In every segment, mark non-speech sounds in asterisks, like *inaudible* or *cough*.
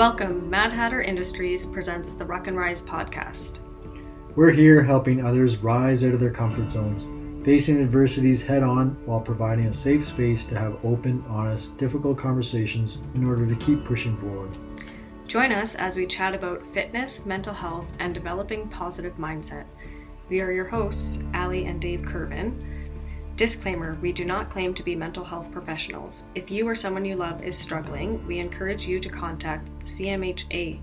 Welcome, Mad Hatter Industries presents the Ruck and Rise podcast. We're here helping others rise out of their comfort zones, facing adversities head on while providing a safe space to have open, honest, difficult conversations in order to keep pushing forward. Join us as we chat about fitness, mental health, and developing positive mindset. We are your hosts, Ali and Dave Curvin. Disclaimer We do not claim to be mental health professionals. If you or someone you love is struggling, we encourage you to contact CMHA,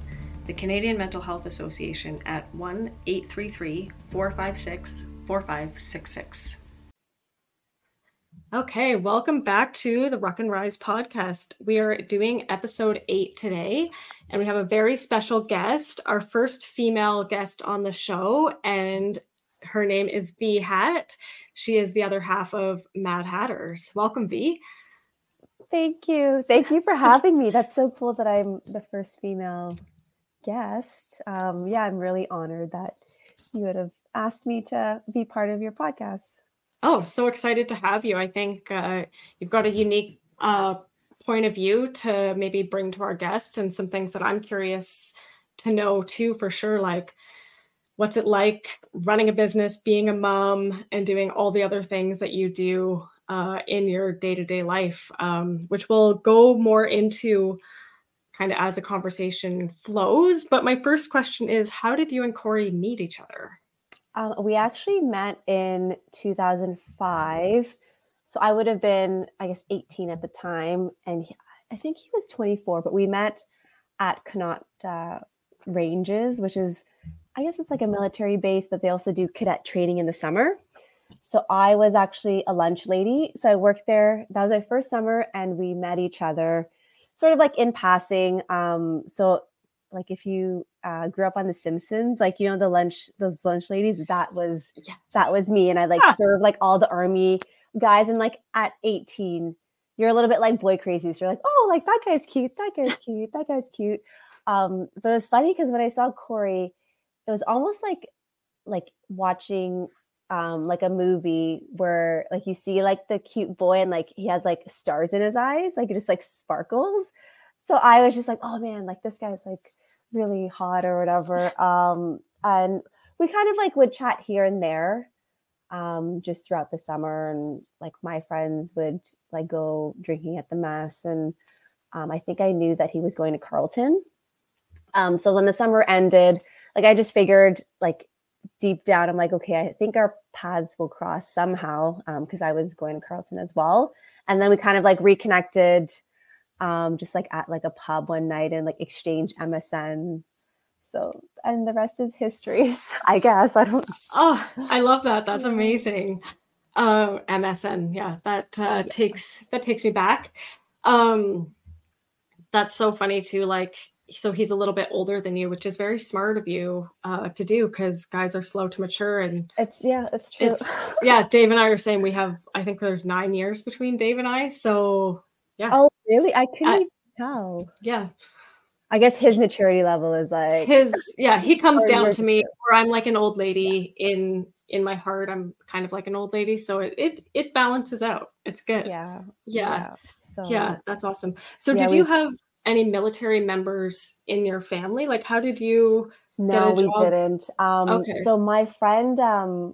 the Canadian Mental Health Association, at 1 833 456 4566. Okay, welcome back to the Ruck and Rise podcast. We are doing episode eight today, and we have a very special guest, our first female guest on the show, and her name is Vie Hatt. She is the other half of Mad Hatters. Welcome, Vie. Thank you. Thank you for having me. That's so cool that I'm the first female guest. Um, yeah, I'm really honored that you would have asked me to be part of your podcast. Oh, so excited to have you. I think uh, you've got a unique uh, point of view to maybe bring to our guests and some things that I'm curious to know too, for sure. Like, what's it like running a business, being a mom, and doing all the other things that you do uh, in your day to day life, um, which will go more into kind of as the conversation flows. But my first question is How did you and Corey meet each other? Um, we actually met in 2005. So I would have been, I guess, 18 at the time. And he, I think he was 24, but we met at Connaught uh, Ranges, which is I guess it's like a military base, but they also do cadet training in the summer. So I was actually a lunch lady. So I worked there. That was my first summer, and we met each other sort of like in passing. Um, so like if you uh, grew up on The Simpsons, like you know the lunch those lunch ladies, that was yes. that was me, and I like ah. served like all the army guys. And like at 18, you're a little bit like boy crazy. So you're like, oh, like that guy's cute, that guy's cute, that guy's cute. Um, but it's funny because when I saw Corey, it was almost like like watching um like a movie where like you see like the cute boy and like he has like stars in his eyes like it just like sparkles. So i was just like oh man like this guy's like really hot or whatever. Um and we kind of like would chat here and there um just throughout the summer and like my friends would like go drinking at the mess and um i think i knew that he was going to carleton. Um so when the summer ended like I just figured like deep down, I'm like, okay, I think our paths will cross somehow because um, I was going to Carleton as well. And then we kind of like reconnected um, just like at like a pub one night and like exchange MSN. So, and the rest is history, *laughs* I guess. I don't. Oh, I love that. That's amazing. Uh, MSN, yeah, that uh, yeah. takes that takes me back. Um, that's so funny too. Like so he's a little bit older than you, which is very smart of you uh, to do because guys are slow to mature. And it's yeah, it's true. It's, yeah, Dave and I are saying we have. I think there's nine years between Dave and I. So yeah. Oh really? I couldn't I, tell. Yeah. I guess his maturity level is like his. Yeah, he comes down to me where I'm like an old lady yeah. in in my heart. I'm kind of like an old lady, so it it it balances out. It's good. Yeah. Yeah. Yeah. So, yeah that's awesome. So did you have any military members in your family? Like, how did you? No, we didn't. Um, okay. So my friend, um,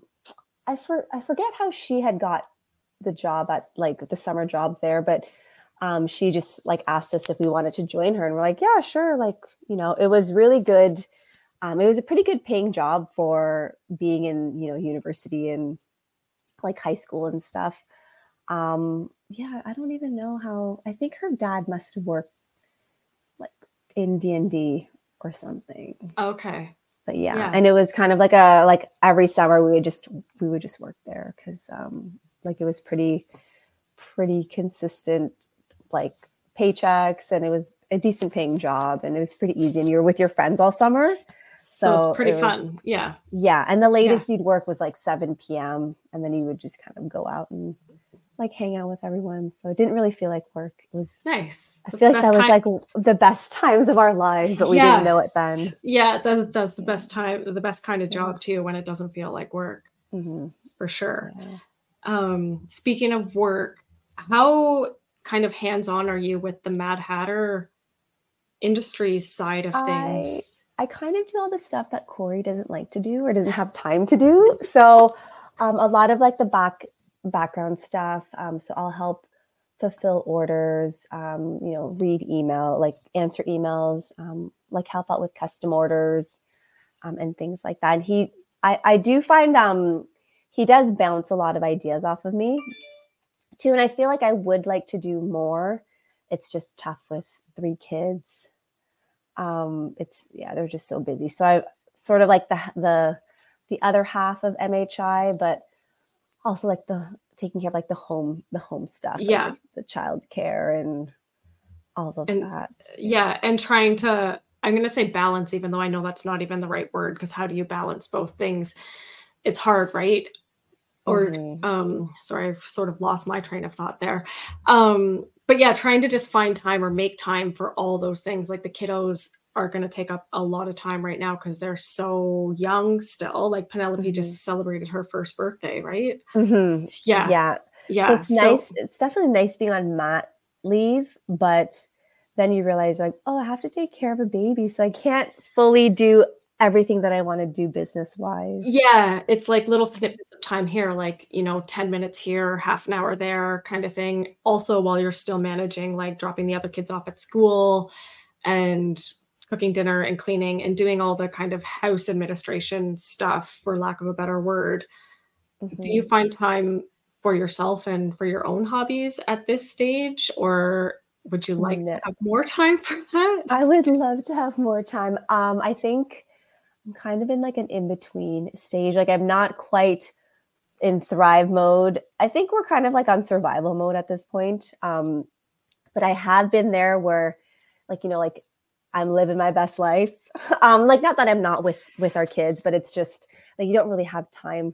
I for I forget how she had got the job at like the summer job there, but um, she just like asked us if we wanted to join her, and we're like, yeah, sure. Like, you know, it was really good. Um, it was a pretty good paying job for being in you know university and like high school and stuff. Um, yeah, I don't even know how. I think her dad must have worked in DND or something. Okay. But yeah. yeah. and it was kind of like a like every summer we would just we would just work there cuz um like it was pretty pretty consistent like paychecks and it was a decent paying job and it was pretty easy and you were with your friends all summer. So, so it's pretty it was, fun. Yeah. Yeah. And the latest yeah. you'd work was like 7 p.m. And then you would just kind of go out and like hang out with everyone. So it didn't really feel like work. It was nice. I feel like that was like the best times of our lives, but we yeah. didn't know it then. Yeah, that, that's the best time, the best kind of job too, when it doesn't feel like work, mm-hmm. for sure. Yeah. Um, speaking of work, how kind of hands on are you with the Mad Hatter industries side of things? I, I kind of do all the stuff that Corey doesn't like to do or doesn't have time to do. *laughs* So um, a lot of like the back background stuff. Um, so I'll help fulfill orders, um, you know, read email, like answer emails, um, like help out with custom orders um, and things like that. And he, I, I do find um, he does bounce a lot of ideas off of me too. And I feel like I would like to do more. It's just tough with three kids. Um, it's yeah, they're just so busy. So I sort of like the the the other half of MHI, but also like the taking care of like the home the home stuff yeah. like the child care and all of and, that. yeah and trying to i'm going to say balance even though i know that's not even the right word because how do you balance both things? It's hard right? Or mm-hmm. um sorry i've sort of lost my train of thought there. Um but yeah trying to just find time or make time for all those things like the kiddos are going to take up a lot of time right now because they're so young still. Like Penelope mm-hmm. just celebrated her first birthday, right? Mm-hmm. Yeah. Yeah. Yeah. So it's so, nice. It's definitely nice being on mat leave, but then you realize like, oh, I have to take care of a baby. So I can't fully do everything that I want to do business wise. Yeah. It's like little snippets of time here, like, you know, 10 minutes here, half an hour there kind of thing. Also, while you're still managing, like dropping the other kids off at school and cooking dinner and cleaning and doing all the kind of house administration stuff for lack of a better word mm-hmm. do you mm-hmm. find time for yourself and for your own hobbies at this stage or would you like no. to have more time for that i would love to have more time um i think i'm kind of in like an in-between stage like i'm not quite in thrive mode i think we're kind of like on survival mode at this point um but i have been there where like you know like I'm living my best life. *laughs* Um, like not that I'm not with with our kids, but it's just like you don't really have time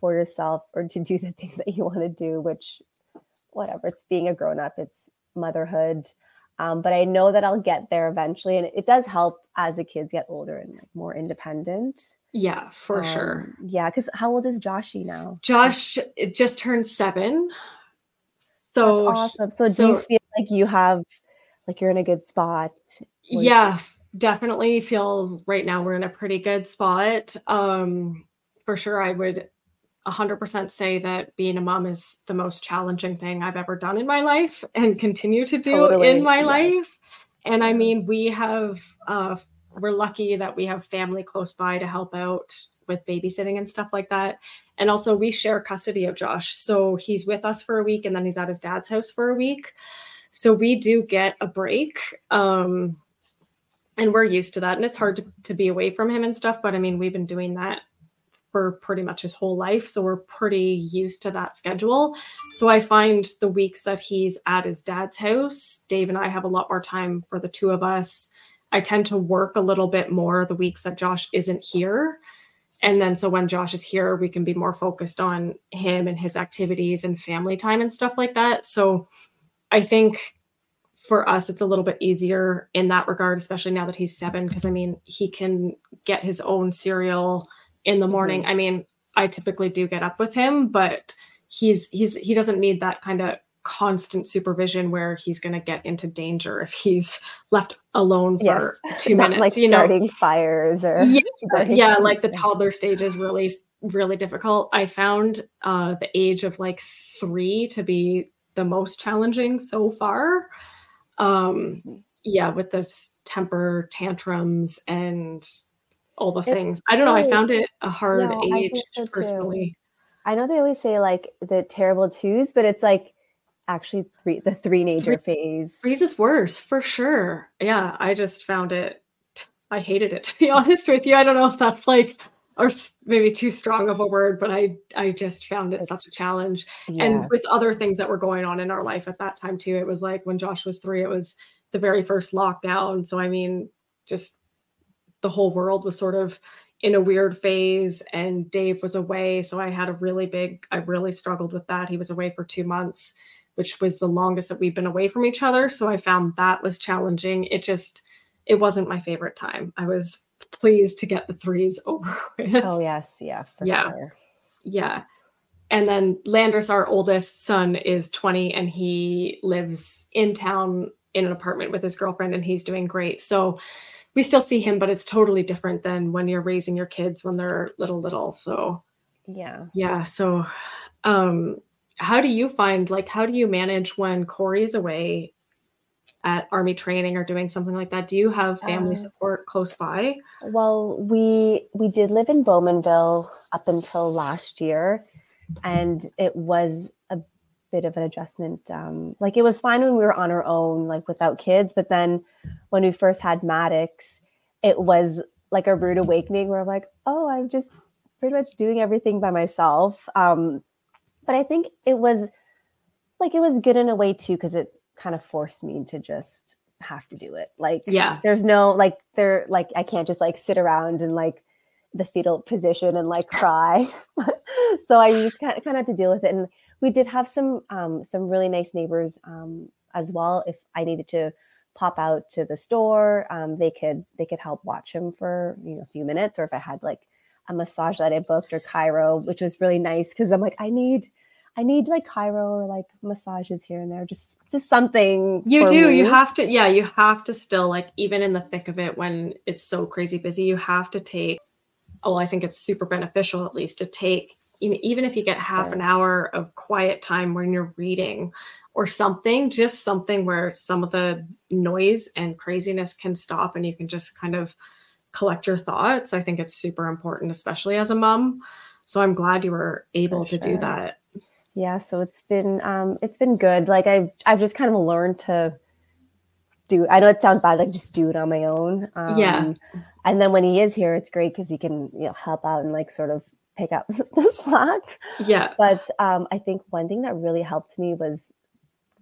for yourself or to do *laughs* the things that you want to do, which whatever, it's being a grown-up, it's motherhood. Um, but I know that I'll get there eventually. And it does help as the kids get older and like more independent. Yeah, for um, sure. Yeah, because how old is Joshy now? Josh it just turned seven. So That's awesome. So, so do you feel like you have like you're in a good spot yeah definitely feel right now we're in a pretty good spot um for sure i would 100% say that being a mom is the most challenging thing i've ever done in my life and continue to do totally. in my yes. life and i mean we have uh we're lucky that we have family close by to help out with babysitting and stuff like that. And also, we share custody of Josh. So he's with us for a week and then he's at his dad's house for a week. So we do get a break. Um, and we're used to that and it's hard to, to be away from him and stuff but i mean we've been doing that for pretty much his whole life so we're pretty used to that schedule. So i find the weeks that he's at his dad's house dave and i have a lot more time for the two of us. I tend to work a little bit more the weeks that josh isn't here. And then so when josh is here we can be more focused on him and his activities and family time and stuff like that. So i think for us, it's a little bit easier in that regard, especially now that he's seven, because I mean, he can get his own cereal in the morning. Mm-hmm. I mean, I typically do get up with him, but he's he's he doesn't need that kind of constant supervision where he's going to get into danger if he's left alone for yes. *laughs* two minutes. like you starting know, fires or yeah, yeah, like the toddler stage is really really difficult. I found uh, the age of like three to be the most challenging so far um yeah with those temper tantrums and all the things. I don't know i found it a hard no, age so personally. Too. i know they always say like the terrible twos but it's like actually three the threenager phase. threes is worse for sure. Yeah i just found it i hated it to be *laughs* honest with you. I don't know if that's like or maybe too strong of a word, but I I just found it such a challenge. Yeah. And with other things that were going on in our life at that time too, it was like when Josh was three, it was the very first lockdown. So I mean, just the whole world was sort of in a weird phase and Dave was away. So I had a really big, I really struggled with that. He was away for two months, which was the longest that we've been away from each other. So I found that was challenging. It just, it wasn't my favorite time. I was pleased to get the threes *laughs* over with. Oh yes, yeah, yeah, sure. yeah. And then Landers, our oldest son, is 20 and he lives in town in an apartment with his girlfriend and he's doing great. So we still see him, but it's totally different than when you're raising your kids when they're little, little. So yeah. Yeah. So um how do you find like how do you manage when Corey's away at army training or doing something like that? Do you have family uh, support close by? Well, we we did live in Bowmanville up until last year and it was a bit of an adjustment. Um, like it was fine when we were on our own, like without kids, but then when we first had Maddox, it was like a rude awakening where I'm like, oh, I'm just pretty much doing everything by myself. Um, but I think it was like it was good in a way too, because it kind of forced me to just have to do it. Like, yeah, there's no like there like I can't just like sit around and like the fetal position and like cry. *laughs* so I just kind of, kind of had to deal with it. And we did have some um, some really nice neighbors um, as well. If I needed to pop out to the store, um, they could they could help watch him for you know a few minutes. Or if I had like a massage that I booked or chiro, which was really nice because I'm like I need I need like chiro or like massages here and there, just just something. You do. Me. You have to. Yeah, you have to still like even in the thick of it when it's so crazy busy. You have to take oh, I think it's super beneficial at least to take, even if you get half an hour of quiet time when you're reading or something, just something where some of the noise and craziness can stop and you can just kind of collect your thoughts. I think it's super important, especially as a mom. So I'm glad you were able to do that. Yeah, so it's been um it's been good. Like i've I've just kind of learned to do I know it sounds bad, like just do it on my own. Um, yeah and then when he is here it's great because he can you know help out and like sort of pick up *laughs* the slack yeah but um, i think one thing that really helped me was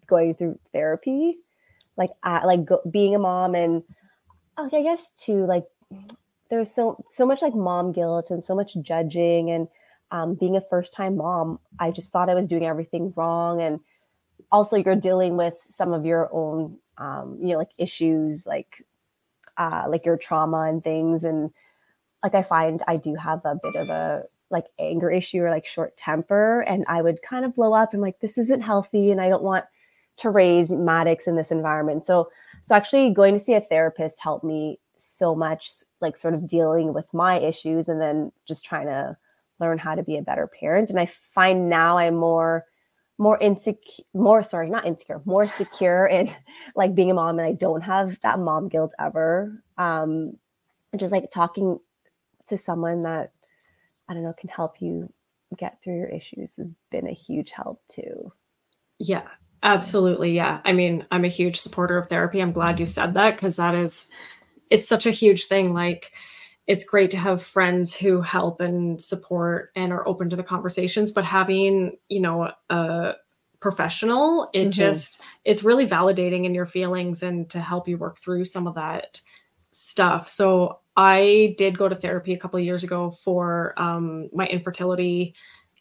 going through therapy like uh, like go, being a mom and uh, i guess too like there's so so much like mom guilt and so much judging and um, being a first time mom i just thought i was doing everything wrong and also you're dealing with some of your own um, you know like issues like uh, like your trauma and things. And like I find I do have a bit of a like anger issue or like short temper, and I would kind of blow up and like this isn't healthy, and I don't want to raise Maddox in this environment. So so actually going to see a therapist helped me so much, like sort of dealing with my issues, and then just trying to learn how to be a better parent. And I find now I'm more more insecure more sorry not insecure more secure in *laughs* like being a mom and i don't have that mom guilt ever. Um just like talking to someone that i don't know can help you get through your issues has been a huge help too. Yeah absolutely. Yeah. I mean i'm a huge supporter of therapy. I'm glad you said that because that is it's such a huge thing. Like it's great to have friends who help and support and are open to the conversations but having you know a professional it mm-hmm. just it's really validating in your feelings and to help you work through some of that stuff. So i did go to therapy a couple years ago for um, my infertility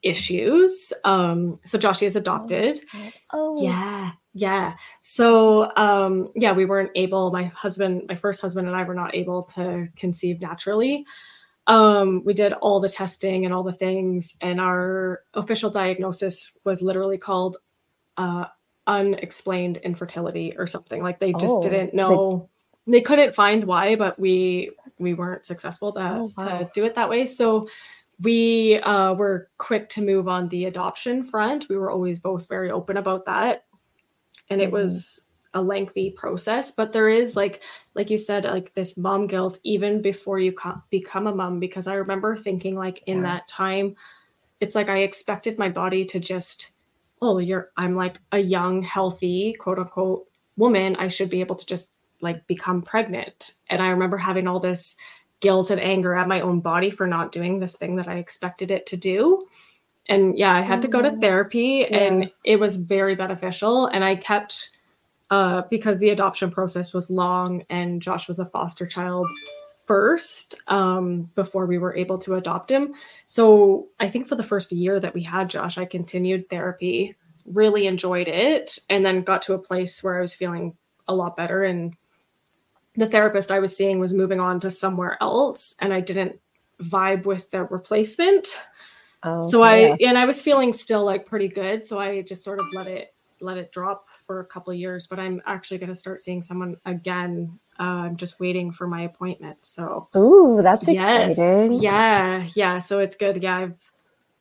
issues. Um so joshie is adopted. oh. Yeah yeah. So um yeah we weren't able my husband my first husband and i were not able to conceive naturally. Um we did all the testing and all the things and our official diagnosis was literally called uh unexplained infertility or something. Like they just oh, didn't know. They... they... couldn't find why but we we weren't successful to, oh, wow. to do it that way. So we uh, were quick to move on the adoption front. We were always both very open about that and it mm-hmm. was a lengthy process but there is like like you said like this mom guilt even before you co- become a mom because i remember thinking like in yeah. that time it's like i expected my body to just oh you're i'm like a young healthy quote unquote woman. I should be able to just like become pregnant. And i remember having all this guilt and anger at my own body for not doing this thing that i expected it to do and yeah i had to go to mm-hmm. therapy yeah. and it was very beneficial and i kept uh, because the adoption process was long and josh was a foster child first um, before we were able to adopt him so i think for the first year that we had josh i continued therapy really enjoyed it and then got to a place where i was feeling a lot better and the therapist i was seeing was moving on to somewhere else and i didn't vibe with the replacement Oh, so I and I was feeling still like pretty good, so I just sort of let it let it drop for a couple of years, but I'm actually going to start seeing someone again. Uh, I'm just waiting for my appointment. So, Ooh, that's yes, exciting. yeah, yeah. So it's good. Yeah, I've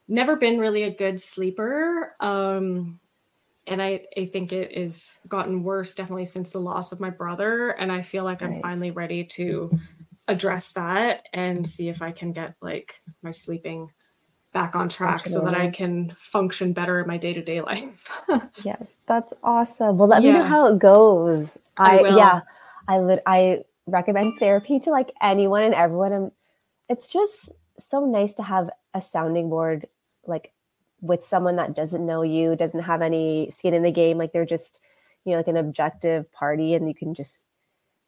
never been really a good sleeper. Um, and I, I think it is gotten worse definitely since the loss of my brother. And I feel like I'm finally ready to address that and see if I can get like my sleeping back on track so that I can function better in my day to day life. *laughs* Yes, that's awesome. Well, let me know how it goes. I I, yeah, I lit I recommend therapy to like anyone and everyone. And it's just so nice to have a sounding board like with someone that doesn't know you, doesn't have any skin in the game. Like they're just, you know, like an objective party and you can just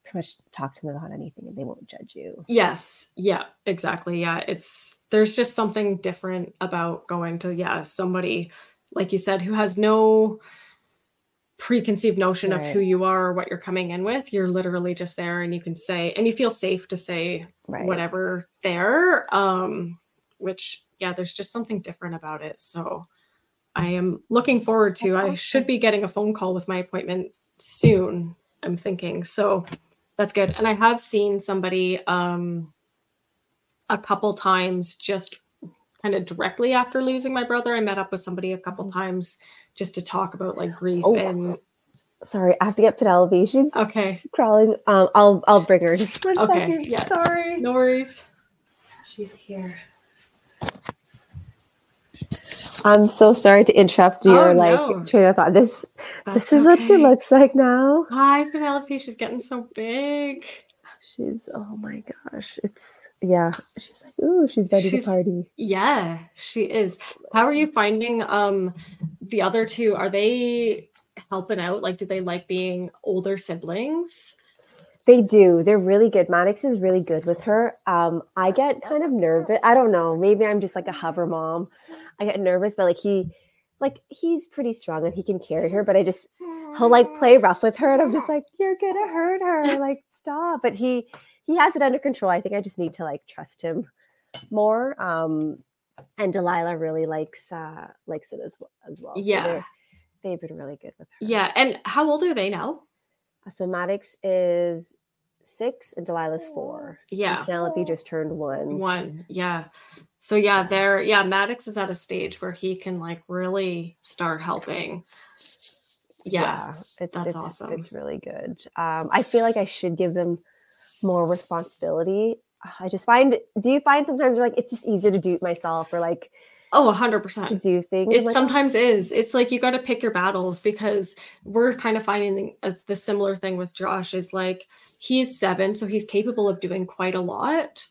pretty much talk to them about anything and they won't judge you. Yes. Yeah, exactly. Yeah. It's there's just something different about going to, yeah, somebody, like you said, who has no preconceived notion of who you are or what you're coming in with. You're literally just there and you can say, and you feel safe to say Right. whatever there. Um, which yeah, there's just something different about it. So I am looking forward to I should be getting a phone call with my appointment soon, I'm thinking. So that's good. And I have seen somebody um a couple times just kind of directly after losing my brother. I met up with somebody a couple times just to talk about like grief Oh. and Sorry, I have to get Penelope. She's okay. crawling. Um, I'll I'll bring her just one Okay, second. yeah. Sorry. No worries. She's here. I'm so sorry to interrupt your Oh, like no. train of thought. This That's this is what she looks like now. Hi, Penelope. She's getting so big. She's oh my gosh. It's yeah. She's like, ooh, she's ready She's- to party. Yeah, she is. How are you finding um the other two? Are they helping out? Like, do they like being older siblings? They do. They're really good. Maddox is really good with her. Um, I get kind of nervous. I don't know. Maybe I'm just like a hover mom. I get nervous, but like he, like he's pretty strong and he can carry her. But I just he'll like play *laughs* rough with her, and I'm just like, you're gonna *laughs* hurt her. Like stop. But he he has it under control. I think I just need to like trust him more. Um, and Delilah really likes uh likes it as well as well. Yeah. they're- they've been really good with her. Yeah. And how old are they now? So Maddox is six and Delilah's four. Yeah. Penelope just turned one. One. Yeah. So yeah, they're yeah, Maddox is at a stage where he can like really start helping. Yeah. it's, that's it's, awesome. It's really good. Um, I feel like I should give them more responsibility. I just find, do you find sometimes you're like, it's just easier to do it myself or like Oh, 100%. to do things? It like, sometimes is. It's like you got to pick your battles because we're kind of finding the, uh, the similar thing with Josh is like he's seven, so he's capable of doing quite a lot.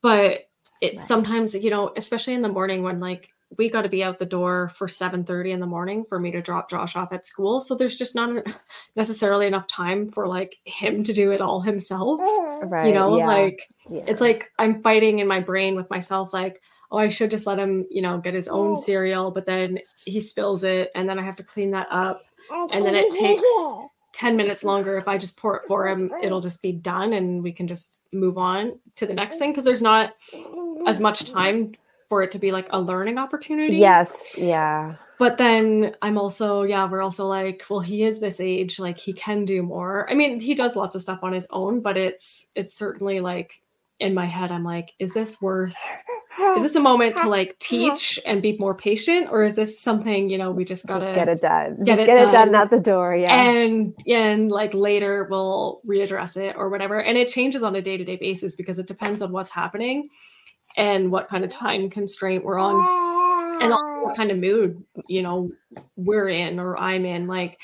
But it's Right. sometimes, you know, especially in the morning when like we got to be out the door for 7:30 in the morning for me to drop Josh off at school. So there's just not *laughs* necessarily enough time for like him to do it all himself. right, You know, yeah, like yeah. it's like I'm fighting in my brain with myself, like, oh, I should just let him, you know, get his own mm. cereal, but then he spills it, and then I have to clean that up. and then it takes *laughs* 10 minutes longer. If I just pour it for him, it'll just be done and we can just move on to the next mm-hmm. thing because there's not mm-hmm. as much time for it to be like a learning opportunity. Yes, yeah. But then I'm also, yeah, we're also like, well, he is this age, like he can do more. I mean, he does lots of stuff on his own, but it's it's certainly like in my head, I'm like, is this worth is this a *laughs* moment to like teach and be more patient, or is this something, you know, we just gotta Just get it done. get just it get it done done. out the door. Yeah. and and like later we'll readdress it or whatever and it changes on a day-to-day basis because it depends on what's happening and what kind of time constraint we're on and what kind of mood you know we're in or i'm in like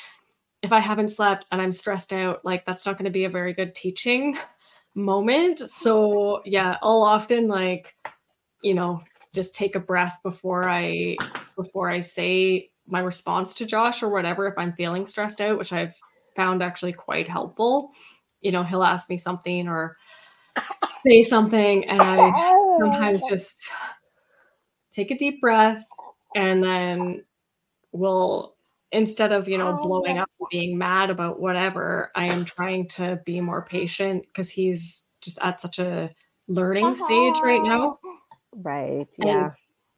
if i haven't slept and i'm stressed out like that's not going to be a very good teaching *laughs* moment. So yeah i'll often like you know just take a breath before i before i say my response to josh or whatever if i'm feeling stressed out which i've found actually quite helpful. You know he'll ask me something or say something and i sometimes oh. just take a deep breath and then we'll instead of you know oh, blowing up and being mad about whatever i am trying to be more patient because he's just at such a learning stage right uh-huh. now. Right. And Yeah.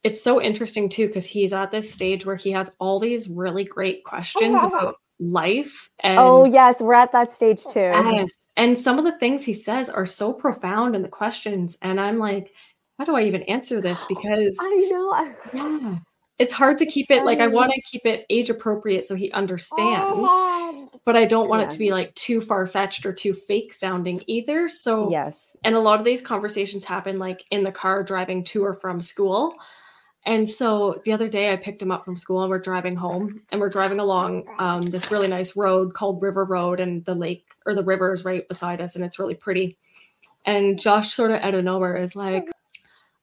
it's so interesting too because he's at this stage where he has all these really great questions *laughs* about life and oh yes we're at that stage too. Yes and some of the things he says are so profound in the questions and i'm like how do i even answer this? *gasps* Because i know yeah it's hard to keep it like i want to keep it age appropriate so he understands but i don't want it to be like too far-fetched or too fake sounding either so yes. and a lot of these conversations happen like in the car driving to or from school and so the other day i picked him up from school and we're driving home and we're driving along um, this really nice road called river road and the lake or the river is right beside us and it's really pretty and josh sort of out of nowhere is like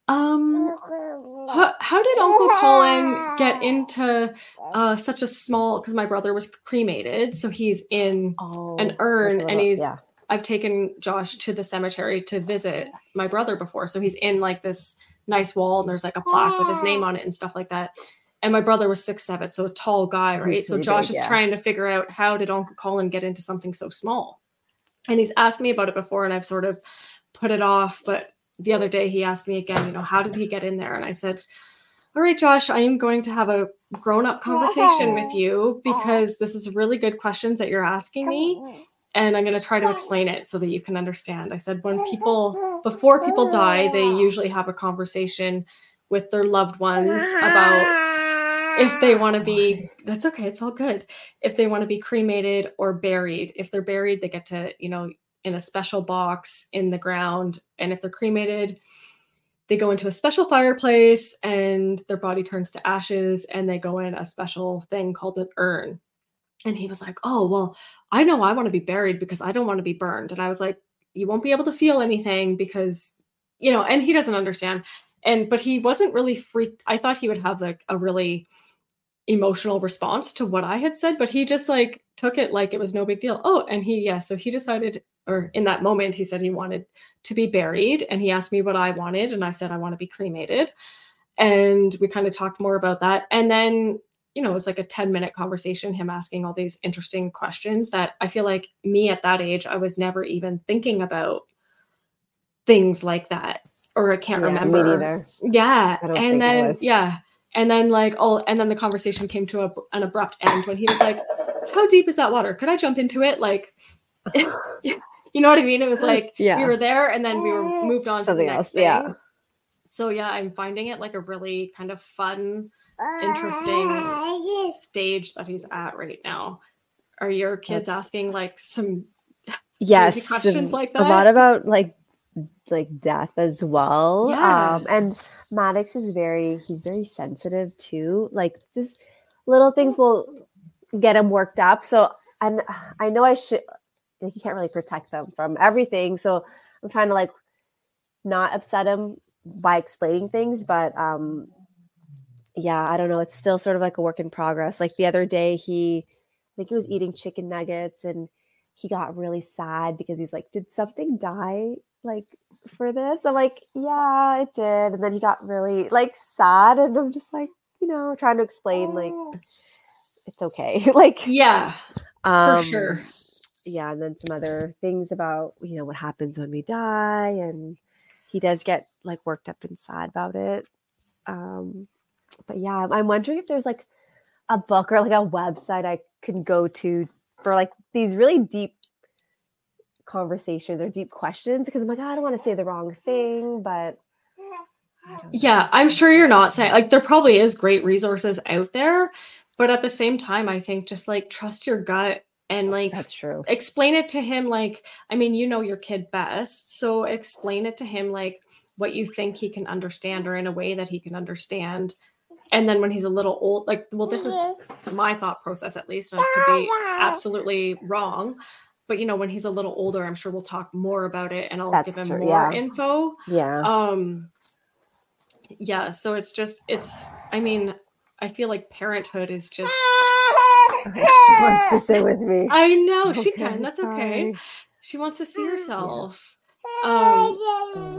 um *laughs* how, how did uncle colin get *laughs* into uh, such a small because my brother was cremated so he's in oh an urn a and he's yeah I've taken Josh to the cemetery to visit my brother before. So he's in like this nice wall and there's like a plaque with his name on it and stuff like that. And my brother was six seven, so a tall guy, right? He's so Josh big, is yeah. trying to figure out how did Uncle Colin get into something so small? And he's asked me about it before and I've sort of put it off. But the other day he asked me again, you know, how did he get in there? And I said, All right, Josh, I am going to have a grown-up conversation with you because this is really good questions that you're asking me and I'm going to try to explain it so that you can understand. I said when *laughs* people before people die, they usually have a conversation with their loved ones about if they want to be that's okay, it's all good. If they want to be cremated or buried. If they're buried, they get to, you know, in a special box in the ground, and if they're cremated, they go into a special fireplace and their body turns to ashes and they go in a special thing called an urn. And he was like, "Oh, well, I know I want to be buried because I don't want to be burned. And I was like, you won't be able to feel anything because, you know, and he doesn't understand. And, but he wasn't really freaked. I thought he would have like a really emotional response to what I had said, but he just like took it like it was no big deal. Oh, and he, yeah, so he decided, or in that moment, he said he wanted to be buried. And he asked me what I wanted. And I said, I want to be cremated. And we kind of talked more about that. And then you know, it was like a 10 minute conversation, him asking all these interesting questions that I feel like me at that age, I was never even thinking about things like that. Or I can't Yeah, remember. Yeah. And then, yeah. And then, like, all, and then the conversation came to a, an abrupt end when he was like, How deep is that water? Could I jump into it? Like, *laughs* you know what I mean? It was like, yeah we were there and then we were moved on Something to the next else, yeah. So, yeah, I'm finding it like a really kind of fun, interesting stage that he's at right now. Are your kids That's- asking like some yes questions and like a lot about like like death as well Yeah. um and maddox is very he's very sensitive too like just little things will get him worked up so and i know i should like you can't really protect them from everything so i'm trying to like not upset him by explaining things but um yeah i don't know it's still sort of like a work in progress like the other day he i think he was eating chicken nuggets and he got really sad because he's like, Did something die like for this? I'm like, Yeah, it did. And then he got really like sad. And I'm just like, you know, trying to explain like it's okay. *laughs* like Yeah, um for sure. Yeah, and then some other things about, you know, what happens when we die. And he does get like worked up and sad about it. Um, but yeah, I'm- wondering if there's like a book or like a website I can go to for like these really deep conversations or deep questions because I'm like, I don't want to say the wrong thing, but. Yeah, I'm sure you're not saying like there probably is great resources out there, but at the same time, I think just like trust your gut and like that's true. explain it to him like I mean, you know your kid best, so explain it to him like what you think he can understand or in a way that he can understand. And then when he's a little old, like, well, this is my thought process at least, and I could be *laughs* absolutely wrong. But you know, when he's a little older, I'm sure we'll talk more about it and I'll give him true, more yeah. info. Yeah. Um yeah, so it's just it's I mean, I feel like parenthood is just she wants to *laughs* stay with me. I know she can. That's okay. She wants to see herself. Um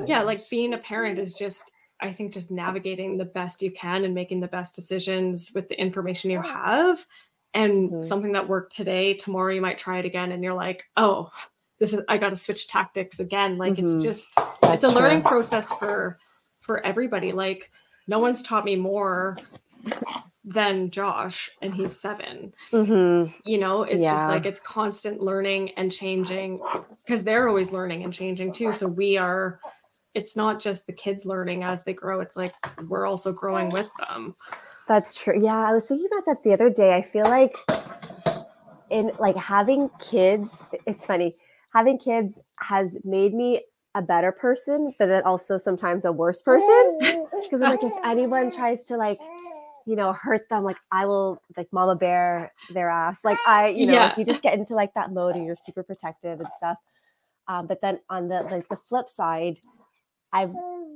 yeah, like being a parent is just I think just navigating the best you can and making the best decisions with the information you have. And Mhm. something that worked today, tomorrow you might try it again and you're like, "Oh, this is I got to switch tactics again." Like it's Mhm. just That's it's a learning true. process for for everybody like no one's taught me more than Josh, and he's 7 Mhm. You know, it's just like it's constant learning and changing because they're always learning and changing too. So we are. It's not just the kids learning as they grow. It's like we're also growing with them. That's true. Yeah, I was thinking about that the other day. I feel like in like having kids, it's funny. Having kids has made me a better person, but then also sometimes a worse person. Because I'm like, if anyone tries to like, you know, hurt them, like I will like mama bear their ass. Like I, you know, like, you just get into like that mode and you're super protective and stuff. Um, but then on the like the flip side, I've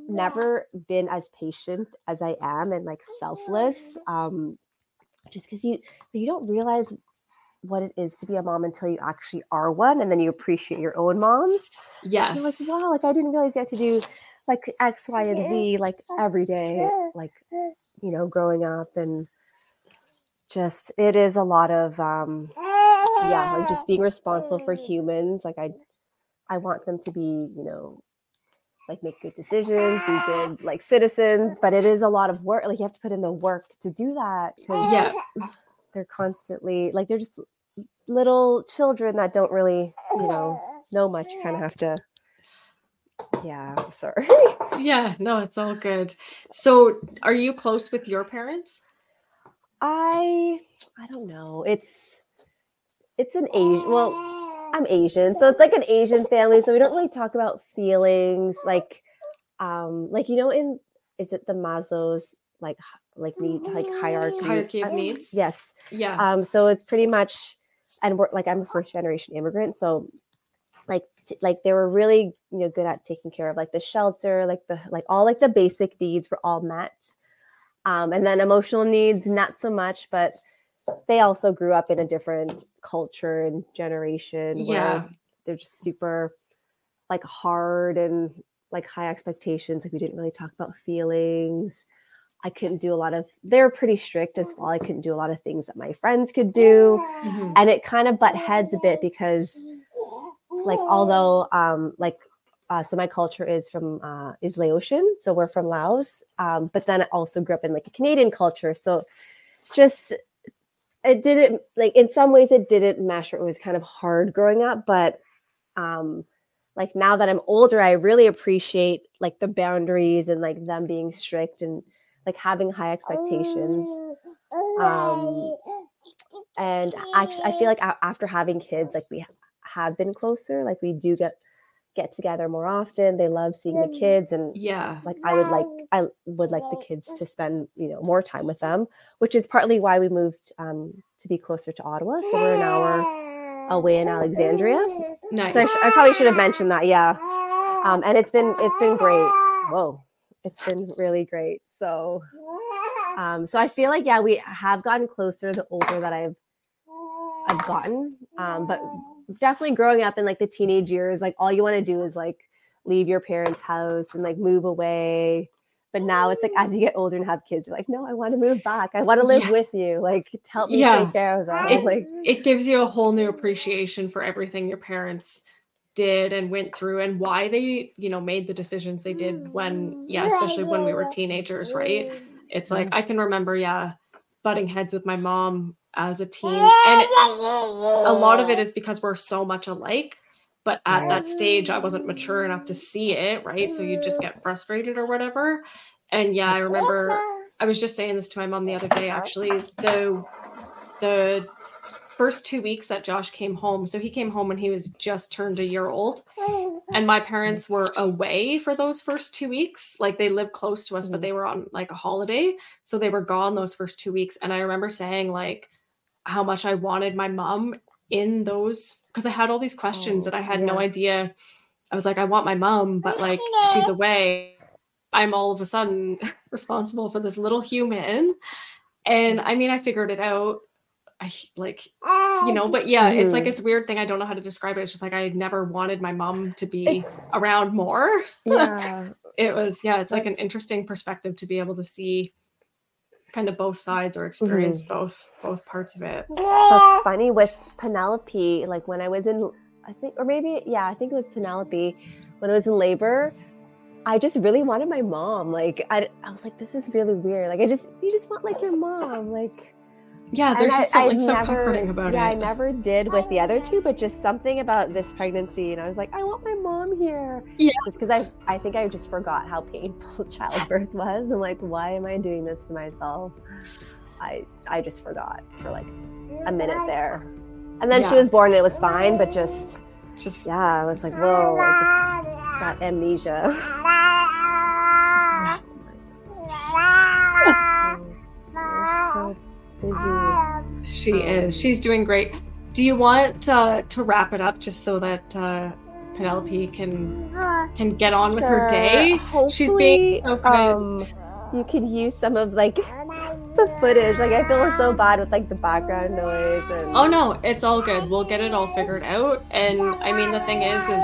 never been as patient as I am and like selfless. Um, just because you you don't realize what it is to be a mom until you actually are one, and then you appreciate your own moms. Yes. You're like, wow, like I didn't realize you had to do like X, Y, and Z like every day, like you know, growing up and just it is a lot of um yeah, like just being responsible for *laughs* humans. Like I I want them to be, you know, like make good decisions, be good like citizens, but it is a lot of work. Like you have to put in the work to do that Yeah. they're constantly like they're just little children that don't really, you know, know much. Kind of have to yeah, sorry. Yeah. No, it's all good. So, are you close with your parents? I I don't know. It's it's an Asian well, I'm Asian, so it's like an Asian family, so we don't really talk about feelings like um like you know in is it the Maslow's like like need like hierarchy Hierarchy of Uh, needs. Yes. Yeah. Um so it's pretty much and we're like I'm a first generation immigrant, so like t- like they were really you know good at taking care of like the shelter, like the like all like the basic needs were all met. Um and then emotional needs not so much, but they also grew up in a different culture and generation where Yeah. they're just super like hard and like high expectations like we didn't really talk about feelings i couldn't do a lot of they're pretty strict as well i couldn't do a lot of things that my friends could do Mhm. and it kind of butt heads a bit because like although um like uh, so my culture is from uh, is Laotian, so we're from Laos. Um, but then I also grew up in like a Canadian culture, so just it didn't like in some ways it didn't mesh. Or it was kind of hard growing up, but um, like now that I'm older, I really appreciate like the boundaries and like them being strict and like having high expectations. Um, and actually i feel like after having kids like we have been closer like we do get get together more often they love seeing the kids and Yeah. like i would like i would like the kids to spend you know more time with them which is partly why we moved um, to be closer to ottawa so we're an hour away in alexandria. Nice. so I, sh- I probably should have mentioned that yeah. Um, and it's been it's been great. Whoa. It's been really great so um, so I feel like yeah, we have gotten closer the older that I've I've gotten. Um, but definitely growing up in like the teenage years, like all you want to do is like leave your parents' house and like move away. But now it's like as you get older and have kids, you're like, no, I want to move back. I want to live Yeah. with you. Like help me Yeah. take care of them. It- like it gives you a whole new appreciation for everything your parents did and went through and why they you know made the decisions they did when mm, yeah especially when we were teenagers right mm. it's like i can remember yeah butting heads with my mom as a teen and a lot of it is *laughs* because we're so much alike but at that stage i wasn't mature enough to see it right so you just get frustrated or whatever and yeah i remember I was just saying this to my mom the other day. Actually, the the first two weeks that Josh came home, so he came home when he was just turned a year old, and my parents were away for those first two weeks. Like they lived close to us, but they were on like a holiday, so they were gone those first two weeks. And I remember saying like how much I wanted my mom in those because I had all these questions Oh, that I had no idea. I was like, I want my mom, but like she's away. I'm all of a sudden *laughs* responsible for this little human. And I mean, I figured it out. I like, you know, but yeah, it's like Mhm. this weird thing. I don't know how to describe it. It's just like I never wanted my mom to be around more. yeah. *laughs* It was, yeah, it's like an interesting perspective to be able to see kind of both sides or mm-hmm. experience both both parts of it. That's funny with Penelope. Like when I was in, I think, or maybe, yeah, I think it was Penelope. When I was in labor, I just really wanted my mom. Like I, I was like, this is really weird. Like I just you just want like your mom. Like yeah, there's just I, something so never, comforting about yeah, it. Yeah, I never did with the other two, but just something about this pregnancy, and I was like, I want my mom here. Yeah, just because I, I think I just forgot how painful *laughs* childbirth was. I'm like, why am I doing this to myself? I, I just forgot for like a minute there, and then yeah. she was born and it was fine, but just, just yeah, I was like, whoa, I just got amnesia. *laughs* *laughs* Oh so busy. She um, is. She's doing great. Do you want uh, to wrap it up just so that uh, Penelope can can get on with her day? Hopefully, She's being so um, you could use some of like the footage. Like I feel so bad with like the background noise. And... Oh no, it's all good. We'll get it all figured out. And I mean, the thing is, is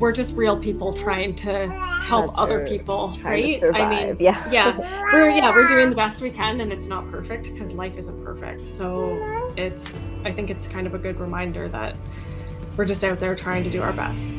we're just real people trying to help That's other people, right? I mean, yeah, yeah, we're yeah we're doing the best we can, and it's not perfect because life isn't perfect. So it's I think it's kind of a good reminder that we're just out there trying to do our best.